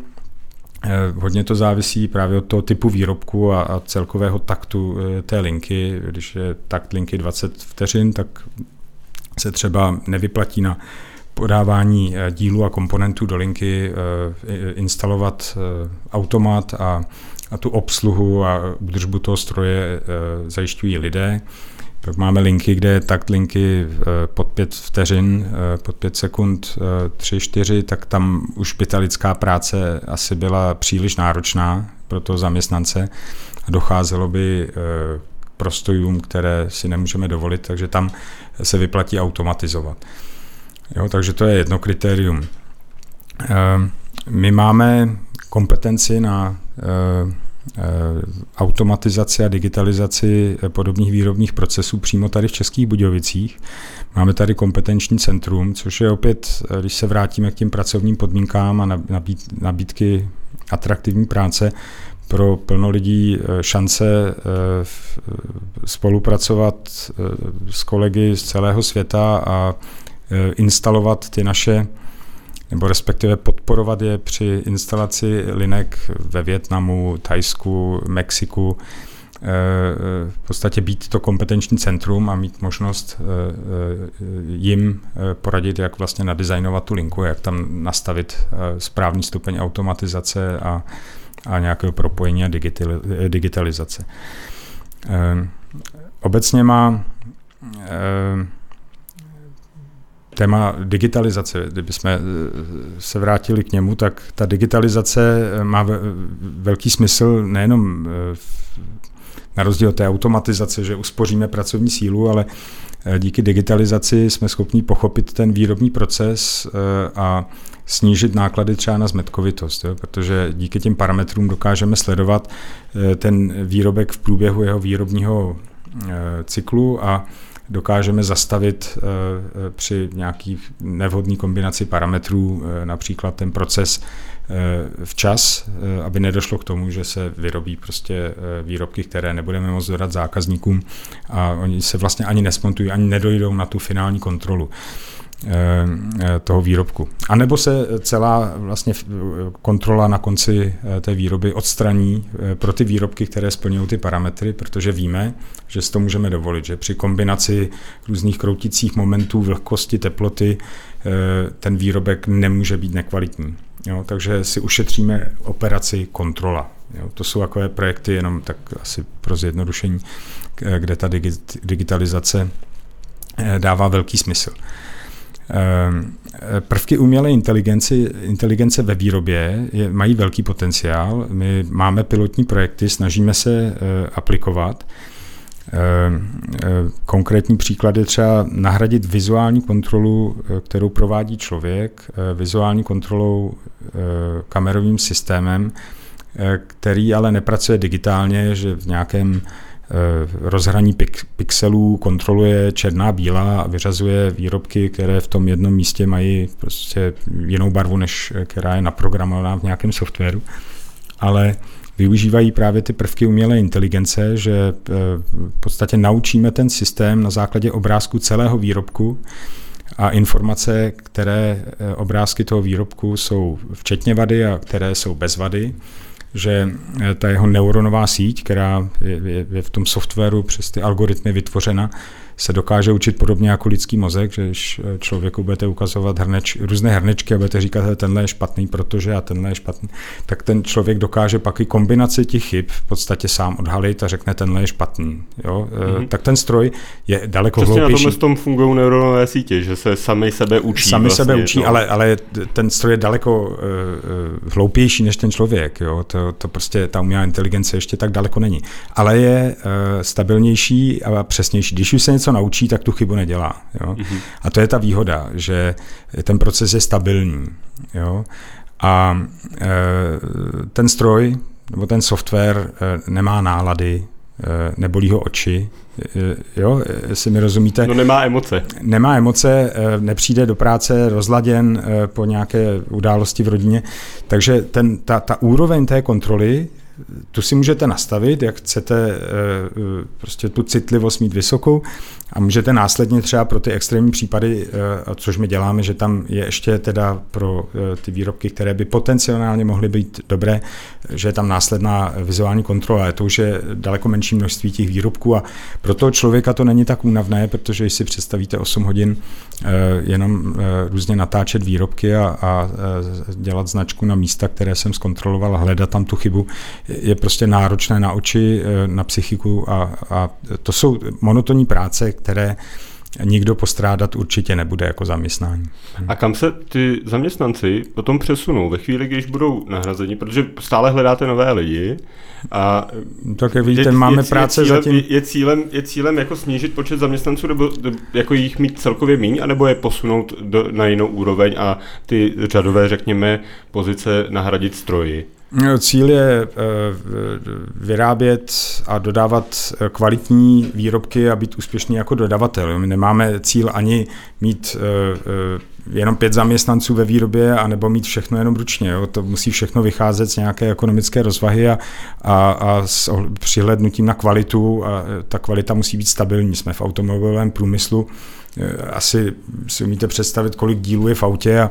Hodně to závisí právě od toho typu výrobku a, a celkového taktu té linky. Když je takt linky 20 vteřin, tak se třeba nevyplatí na podávání eh, dílů a komponentů do linky, eh, instalovat eh, automat a, a tu obsluhu a údržbu toho stroje zajišťují lidé. Pak máme linky, kde je takt linky pod pět vteřin, pod pět sekund, tři, čtyři, tak tam už by ta lidská práce asi byla příliš náročná pro toho zaměstnance a docházelo by k prostojům, které si nemůžeme dovolit, takže tam se vyplatí automatizovat. Jo, takže to je jedno kritérium. Ehm, my máme kompetenci na eh, eh, automatizaci a digitalizaci podobných výrobních procesů přímo tady v Českých Budějovicích. Máme tady kompetenční centrum, což je opět, eh, když se vrátíme k těm pracovním podmínkám a nabídky atraktivní práce, pro plno lidí šance spolupracovat s kolegy z celého světa a Eh, instalovat ty naše, nebo respektive podporovat je při instalaci linek ve Větnamu, Tajsku, Mexiku, eh, v podstatě být to kompetenční centrum a mít možnost eh, jim poradit, jak vlastně nadizajnovat tu linku, jak tam nastavit správný stupeň automatizace a, a nějakého propojení a digitalizace. Obecně má téma digitalizace, kdybychom eh, se vrátili k němu, tak ta digitalizace eh, má velký smysl nejenom eh, na rozdíl od té automatizace, že uspoříme pracovní sílu, ale díky digitalizaci jsme schopni pochopit ten výrobní proces a snížit náklady třeba na zmetkovitost, jo? protože díky těm parametrům dokážeme sledovat ten výrobek v průběhu jeho výrobního cyklu a dokážeme zastavit eh, eh, při nějaký nevhodný kombinaci parametrů, eh, například ten proces včas, aby nedošlo k tomu, že se vyrobí prostě výrobky, které nebudeme moct dodat zákazníkům a oni se vlastně ani nesmontují, ani nedojdou na tu finální kontrolu. Eh, eh, toho výrobku. A nebo se celá vlastně kontrola na konci eh, té výroby odstraní pro ty výrobky, které splňují ty parametry, protože víme, že si to můžeme dovolit, že při kombinaci různých kroutících momentů, vlhkosti, teploty, ten výrobek nemůže být nekvalitní. Jo, takže si ušetříme operaci kontrola. Jo, to jsou takové projekty jenom tak asi pro zjednodušení, kde ta digitalizace dává velký smysl. Ehm, prvky umělé inteligence, inteligence ve výrobě je, mají velký potenciál. My máme pilotní projekty, snažíme se uh, aplikovat. Ehm, eh, konkrétní příklad je třeba nahradit vizuální kontrolu, eh, kterou provádí člověk, vizuální kontrolou kamerovým systémem, který ale nepracuje digitálně, že v nějakém Eh, rozhraní pik- pixelů kontroluje černá bílá a vyřazuje výrobky, které v tom jednom místě mají prostě jinou barvu, než která je naprogramovaná v nějakém softwaru. Ale využívají právě ty prvky umělé inteligence, že eh, v podstatě naučíme ten systém na základě obrázku celého výrobku a informace, které eh, obrázky toho výrobku jsou včetně vady a které jsou bez vady, že eh, ta jeho neuronová síť, která je, je, je v tom softwaru přes ty algoritmy vytvořena, se dokáže učit podobně jako lidský mozek, že když člověku budete ukazovat hrneč, různé hrnečky a budete říkat, že tenhle je špatný, protože a tenhle je špatný, tak ten člověk dokáže pak i kombinaci těch chyb v podstatě sám odhalit a řekne, tenhle je špatný. Jo? Mm-hmm. Tak ten stroj je daleko Přesně hloupější. na tomhle tom fungují neuronové sítě, že se sami sebe učí. Sami vlastně, sebe učí, no. ale, ale ten stroj je daleko uh, hloupější než ten člověk. Jo? To, to prostě ta umělá inteligence ještě tak daleko není. Ale je uh, stabilnější a přesnější. Když už se něco naučí, tak tu chybu nedělá. Jo? Mm-hmm. A to je ta výhoda, že ten proces je stabilní. Jo? A uh, ten stroj nebo ten software uh, nemá nálady, nebolí ho oči, jo, jestli mi rozumíte. No nemá emoce. Nemá emoce, nepřijde do práce rozladěn po nějaké události v rodině, takže ten, ta, ta úroveň té kontroly tu si můžete nastavit, jak chcete prostě tu citlivost mít vysokou a můžete následně třeba pro ty extrémní případy, což my děláme, že tam je ještě teda pro ty výrobky, které by potenciálně mohly být dobré, že je tam následná vizuální kontrola. To už je daleko menší množství těch výrobků a pro toho člověka to není tak únavné, protože když si představíte 8 hodin jenom různě natáčet výrobky a, a dělat značku na místa, které jsem zkontroloval a hledat tam tu chybu, je prostě náročné na oči, na psychiku a, a to jsou monotonní práce, které nikdo postrádat určitě nebude jako zaměstnání. A kam se ty zaměstnanci potom přesunou ve chvíli, když budou nahrazeni, protože stále hledáte nové lidi a tak jak vidíte, je, máme je, práce je cílem, zatím... Je, je, cílem, je cílem jako snížit počet zaměstnanců nebo jako jich mít celkově míň, anebo je posunout do, na jinou úroveň a ty řadové, řekněme, pozice nahradit stroji? Cíl je vyrábět a dodávat kvalitní výrobky a být úspěšný jako dodavatel. My nemáme cíl ani mít jenom pět zaměstnanců ve výrobě, anebo mít všechno jenom ručně. Jo. To musí všechno vycházet z nějaké ekonomické rozvahy a, a, a s přihlednutím na kvalitu. A ta kvalita musí být stabilní. Jsme v automobilovém průmyslu. Asi si umíte představit, kolik dílů je v autě a,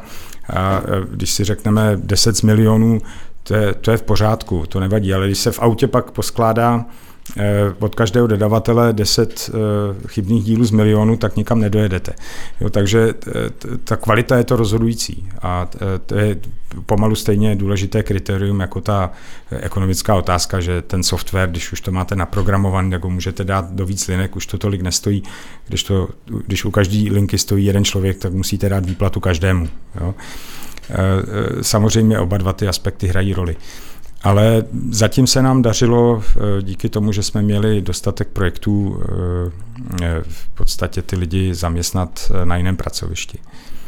a když si řekneme 10 milionů to je, to je v pořádku, to nevadí, ale když se v autě pak poskládá eh, od každého dodavatele 10 eh, chybných dílů z milionu, tak nikam nedojedete. Jo, takže eh, ta kvalita je to rozhodující a to je pomalu stejně důležité kritérium jako ta ekonomická otázka, že ten software, když už to máte naprogramovaný, tak ho můžete dát do víc linek, už to tolik nestojí. Když, to, když u každé linky stojí jeden člověk, tak musíte dát výplatu každému. Jo. Samozřejmě oba dva ty aspekty hrají roli. Ale zatím se nám dařilo díky tomu, že jsme měli dostatek projektů v podstatě ty lidi zaměstnat na jiném pracovišti.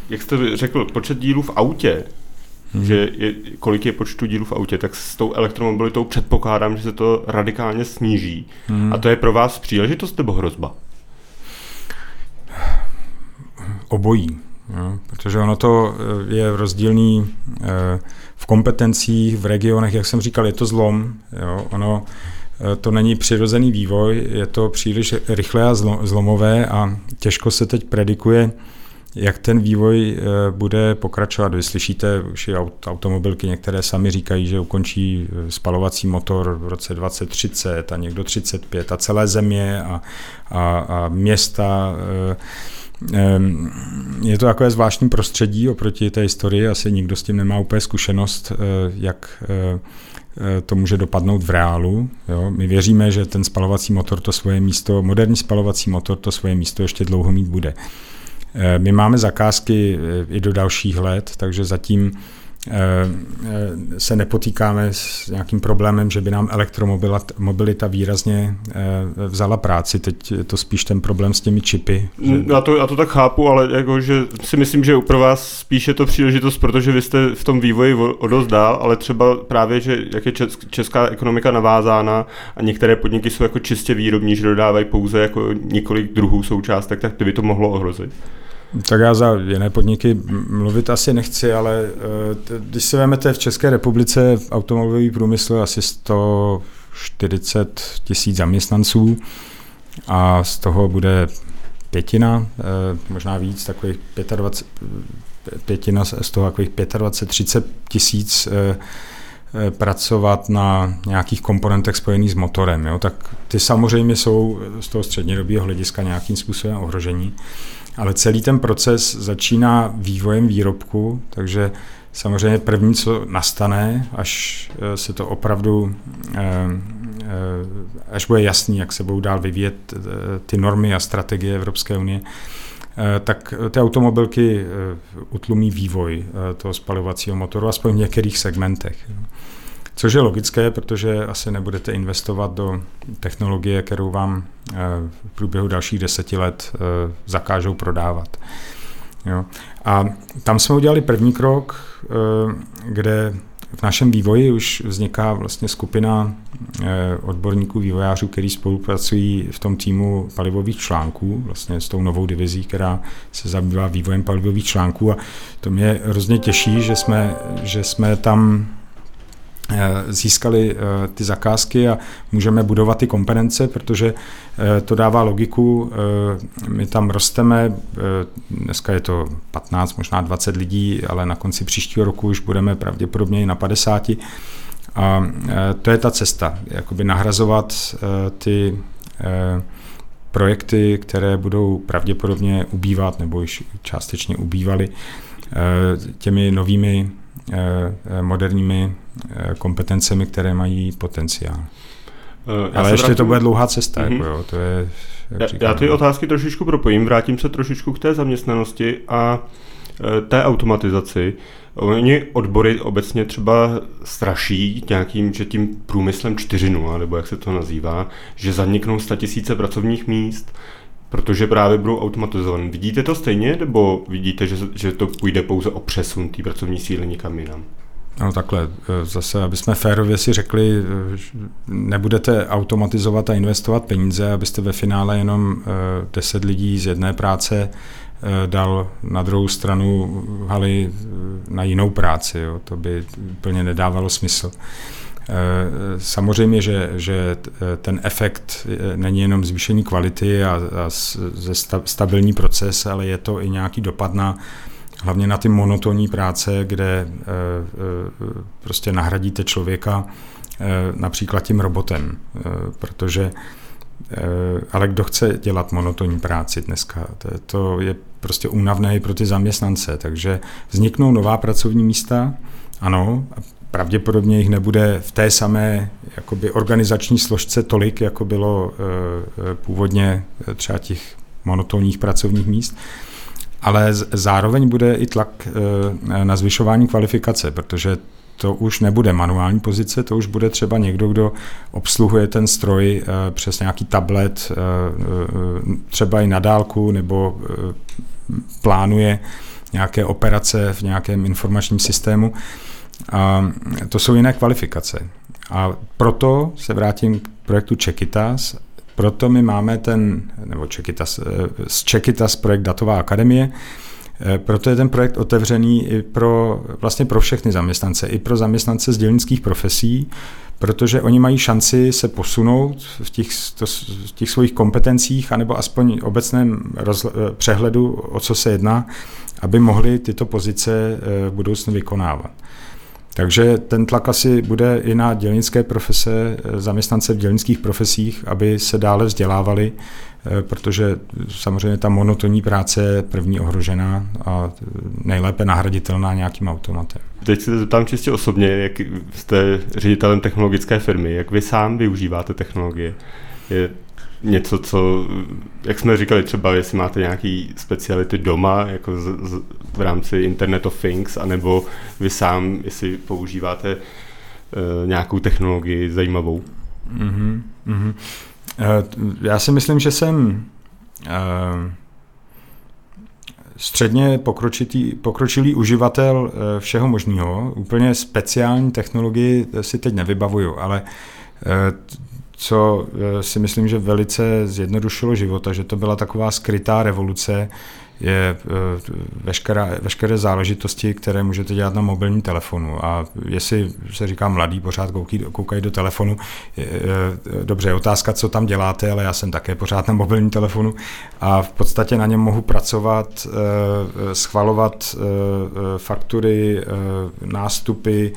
Jak jste řekl, počet dílů v autě, hmm. že je, kolik je počtu dílů v autě, tak s tou elektromobilitou předpokládám, že se to radikálně sníží. Hmm. A to je pro vás příležitost nebo hrozba? Obojí. Jo, protože ono to eh, je rozdílný eh, v kompetencích, v regionech, jak jsem říkal, je to zlom. Jo, ono eh, to není přirozený vývoj, je to příliš rychlé a zlomové a těžko se teď predikuje, jak ten vývoj bude pokračovat. Vy slyšíte už i automobilky, některé sami říkají, že ukončí spalovací motor v roce 2030 a někdo 35 a celé země a, a, a města Ehm, je to takové zvláštní prostředí oproti té historii, asi nikdo s tím nemá úplně zkušenost, eh, jak eh, eh, to může dopadnout v reálu. Jo. My věříme, že ten spalovací motor to svoje místo, moderní spalovací motor to svoje místo ještě dlouho mít bude. My máme zakázky i do dalších let, takže zatím se nepotýkáme s nějakým problémem, že by nám elektromobilita výrazně eh, vzala práci. Teď je to spíš ten problém s těmi čipy. Že... Mm, já, to, já to tak chápu, ale jako, že si myslím, že pro vás spíš je to příležitost, protože vy jste v tom vývoji o dost dál, ale třeba právě, že jak je česká ekonomika navázána a některé podniky jsou jako čistě výrobní, že dodávají pouze jako několik druhů součástek, tak to by to mohlo ohrozit. Tak já za jiné podniky mluvit asi nechci, ale eh, když si vezmete v České republice automobilový průmysl asi 140 tisíc zaměstnanců a z toho bude pětina, eh, možná víc, takových 25, pětina z toho takových 25-30 tisíc eh, pracovat na nějakých komponentech spojených s motorem. Jo? Tak ty samozřejmě jsou z toho střednědobého hlediska nějakým způsobem ohrožení, ale celý ten proces začíná vývojem výrobku, takže samozřejmě první, co nastane, až se to opravdu, až bude jasný, jak se budou dál vyvíjet ty normy a strategie Evropské unie, Eh, tak ty automobilky eh, utlumí vývoj eh, toho spalovacího motoru, aspoň v některých segmentech. Což je logické, protože asi nebudete investovat do technologie, kterou vám v průběhu dalších deseti let zakážou prodávat. Jo. A tam jsme udělali první krok, kde v našem vývoji už vzniká vlastně skupina eh, odborníků, vývojářů, kteří spolupracují v tom týmu palivových článků, vlastně s tou novou divizí, která se zabývá vývojem palivových článků a to mě hrozně těší, že jsme, že jsme tam Eh, získali eh, ty zakázky a můžeme budovat ty kompetence, protože eh, to dává logiku. My tam rosteme, dneska je to 15, možná 20 lidí, ale na konci příštího roku už budeme pravděpodobně i na 50. A to je ta cesta, jakoby nahrazovat ty projekty, které budou pravděpodobně ubývat nebo již částečně ubývaly těmi novými Eh, moderními eh, kompetencemi, které mají potenciál. Eh, já Ale ještě vrátím... to bude dlouhá cesta. Mm-hmm. Jako jo, to je, já, já ty otázky trošičku propojím, vrátím se trošičku k té zaměstnanosti a té automatizaci. Oni odbory obecně třeba straší nějakým, že tím průmyslem 4.0, nebo jak se to nazývá, že zaniknou tisíce pracovních míst protože právě budou automatizované. Vidíte to stejně, nebo vidíte, že, že to půjde pouze o přesun té pracovní síly někam jinam? No takhle, e, zase, aby jsme férově si řekli, e, nebudete automatizovat a investovat peníze, abyste ve finále jenom 10 e, lidí z jedné práce dal na druhou stranu haly na jinou práci. Jo. To by úplně nedávalo smysl. Eh, samozřejmě, že, že ten efekt není jenom zvýšení kvality a, a stabilní proces, ale je to i nějaký dopad na hlavně na ty monotonní práce, kde eh, eh, prostě nahradíte člověka například tím robotem, protože ale kdo chce dělat monotonní práci dneska? To je prostě únavné i pro ty zaměstnance, takže vzniknou nová pracovní místa, ano, Pravděpodobně jich nebude v té samé jakoby organizační složce tolik, jako bylo e, původně e, třeba těch monotonních pracovních míst, ale zároveň bude i tlak na zvyšování kvalifikace, protože to už nebude manuální pozice, to už bude třeba někdo, kdo obsluhuje ten stroj přes nějaký tablet, třeba i na dálku, nebo plánuje nějaké operace v nějakém informačním systému. A to jsou jiné kvalifikace. A proto se vrátím k projektu Čekitas. Proto my máme ten, nebo Čekitas, z Čekitas projekt Datová akademie, proto je ten projekt otevřený i pro, vlastně pro všechny zaměstnance, i pro zaměstnance z dělnických profesí, protože oni mají šanci se posunout v těch, to, v těch svých kompetencích, anebo aspoň obecném rozle, přehledu, o co se jedná, aby mohli tyto pozice eh, v budoucnu vykonávat. Takže ten tlak asi bude i na dělnické profese, zaměstnance v dělnických profesích, aby se dále vzdělávali, eh, protože samozřejmě ta monotonní práce je první ohrožená a nejlépe nahraditelná nějakým automatem. Teď se zeptám čistě osobně, jak jste ředitelem technologické firmy, jak vy sám využíváte technologie? Je něco, co, jak jsme říkali, třeba jestli máte nějaký speciality doma, jako z, z, v rámci Internet of Things, anebo vy sám, jestli používáte uh, nějakou technologii zajímavou. Mm-hmm, mm-hmm. Uh, já si myslím, že jsem uh, středně pokročitý, pokročilý uživatel všeho možného. Úplně speciální technologii si teď nevybavuju, ale co eh, si myslím, že velice zjednodušilo života, že to byla taková skrytá revoluce, je eh, veškerá, veškeré záležitosti, které můžete dělat na mobilním telefonu. A jestli se říká mladý, pořád koukají, koukají do telefonu, dobře, otázka, co tam děláte, ale já jsem také pořád na mobilním telefonu a v podstatě na něm mohu pracovat, eh, schvalovat faktury, nástupy,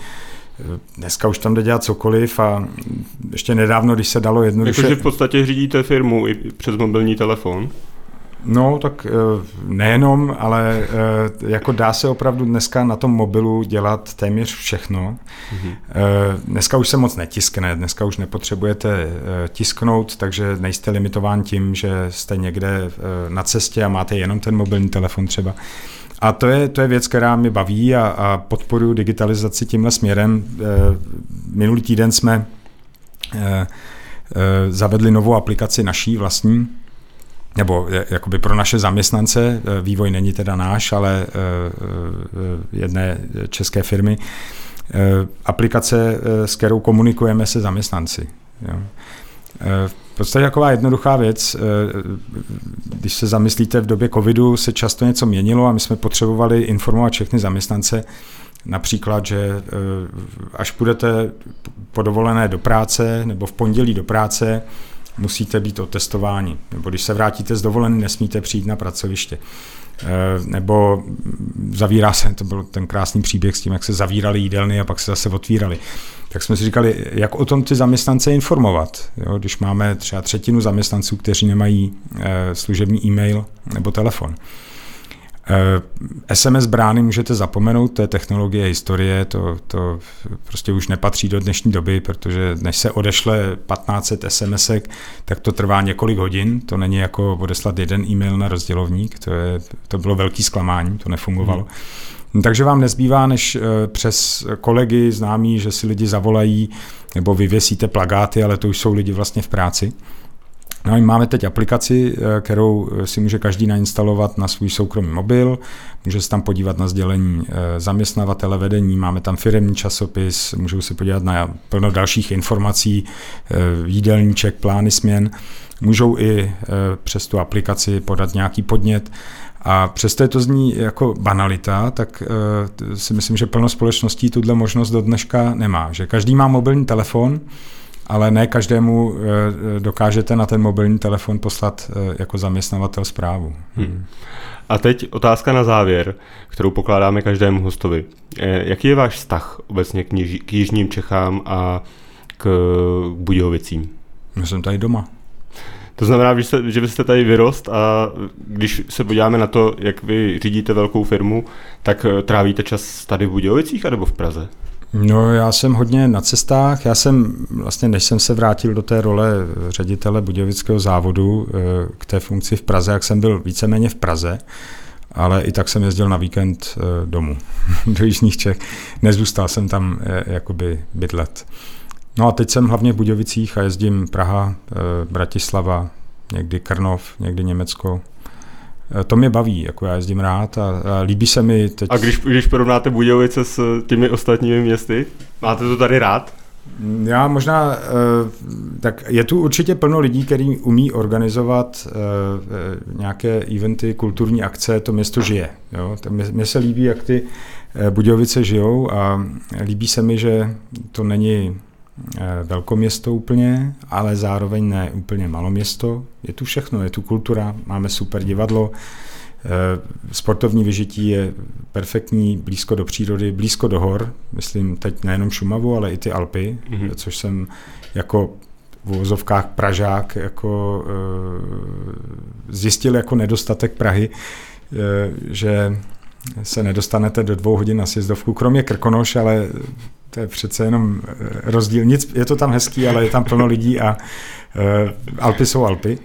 Dneska už tam jde dělat cokoliv a ještě nedávno, když se dalo jednoduše... Jakože v podstatě řídíte firmu i přes mobilní telefon? No, tak eh, nejenom, ale eh, jako dá se opravdu dneska na tom mobilu dělat téměř všechno. Mm-hmm. Dneska už se moc netiskne, dneska už nepotřebujete tisknout, takže nejste limitován tím, že jste někde na cestě a máte jenom ten mobilní telefon třeba. A to je, to je věc, která mě baví a, a podporuji digitalizaci tímhle směrem. Minulý týden jsme zavedli novou aplikaci naší vlastní, nebo jakoby pro naše zaměstnance, vývoj není teda náš, ale jedné české firmy, aplikace, s kterou komunikujeme se zaměstnanci. Podstatě taková jednoduchá věc, když se zamyslíte, v době covidu se často něco měnilo a my jsme potřebovali informovat všechny zaměstnance, Například, že až půjdete po dovolené do práce nebo v pondělí do práce, musíte být otestováni. Nebo když se vrátíte z dovolené, nesmíte přijít na pracoviště. Eh, nebo zavírá se, to byl ten krásný příběh s tím, jak se zavíraly jídelny a pak se zase otvíraly. Tak jsme si říkali, jak o tom ty zaměstnance informovat. Jo? Když máme třeba třetinu zaměstnanců, kteří nemají eh, služební e-mail nebo telefon. SMS eh, brány můžete zapomenout, to je technologie historie, to, to prostě už nepatří do dnešní doby, protože než se odešle 1500 SMS, tak to trvá několik hodin, to není jako odeslat jeden e-mail na rozdělovník, to, je, to bylo velký zklamání, to nefungovalo. Hmm. Takže vám nezbývá, než eh, přes kolegy známí, že si lidi zavolají nebo vyvěsíte plagáty, ale to už jsou lidi vlastně v práci. No a máme teď aplikaci, eh, kterou eh, si může každý nainstalovat na svůj soukromý mobil, může se tam podívat na sdělení eh, zaměstnavatele vedení, máme tam firemní časopis, můžou se podívat na plno dalších informací, jídelníček, plány směn, můžou i přes tu aplikaci podat nějaký podnět, a přesto to zní jako banalita, tak si myslím, že plno společností tuhle možnost do dneška nemá. Že každý má mobilní telefon, ale ne každému eh, dokážete na ten mobilní telefon poslat eh, jako zaměstnavatel zprávu. Hmm. A teď otázka na závěr, kterou pokládáme každému hostovi. Eh, jaký je váš vztah obecně k, niž, k Jižním Čechám a k Budějovicím? Já jsem tady doma. To znamená, že, jste, že byste tady vyrost a když se podíváme na to, jak vy řídíte velkou firmu, tak trávíte čas tady v Budějovicích anebo v Praze? No, já jsem hodně na cestách. Já jsem vlastně, než jsem se vrátil do té role ředitele Budějovického závodu eh, k té funkci v Praze, jak jsem byl víceméně v Praze, ale i tak jsem jezdil na víkend eh, domů do Jižních Čech. Nezůstal jsem tam eh, jakoby bydlet. No a teď jsem hlavně v Budějovicích a jezdím Praha, Bratislava, někdy Krnov, někdy Německo. Eh, to mě baví, jako já jezdím rád a, a líbí se mi teď... A když, když porovnáte Budějovice s těmi ostatními městy, máte to tady rád? Já možná, eh, tak je tu určitě plno lidí, kteří umí organizovat eh, nějaké eventy, kulturní akce, to město žije. Jo? Mně se líbí, jak ty Budějovice žijou a líbí se mi, že to není velkoměsto úplně, ale zároveň ne úplně maloměsto. Je tu všechno, je tu kultura, máme super divadlo, eh, sportovní vyžití je perfektní, blízko do přírody, blízko do hor, myslím teď nejenom Šumavu, ale i ty Alpy, mm-hmm. což jsem jako v uvozovkách Pražák jako eh, zjistil jako nedostatek Prahy, že se nedostanete do dvou hodin na sjezdovku, kromě Krkonoš, ale to je přece jenom eh, rozdíl. Nic, je to tam hezký, ale je tam plno lidí a uh, Alpy jsou Alpy.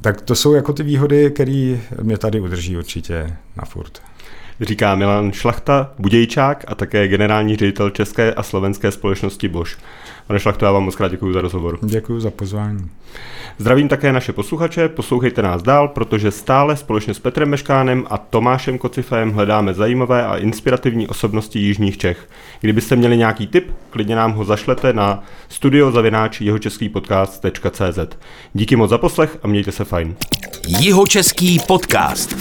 Tak to jsou jako ty výhody, které mě tady udrží určitě na furt. Říká Milan Šlachta, Budějčák a také generální ředitel České a slovenské společnosti Bosch. Pane Šlachto, já vám moc krát děkuji za rozhovor. Děkuji za pozvání. Zdravím také naše posluchače, poslouchejte nás dál, protože stále společně s Petrem Meškánem a Tomášem Kocifem hledáme zajímavé a inspirativní osobnosti Jižních Čech. Kdybyste měli nějaký tip, klidně nám ho zašlete na studiozavináč podcast.cz. Díky moc za poslech a mějte se fajn. Jihočeský podcast.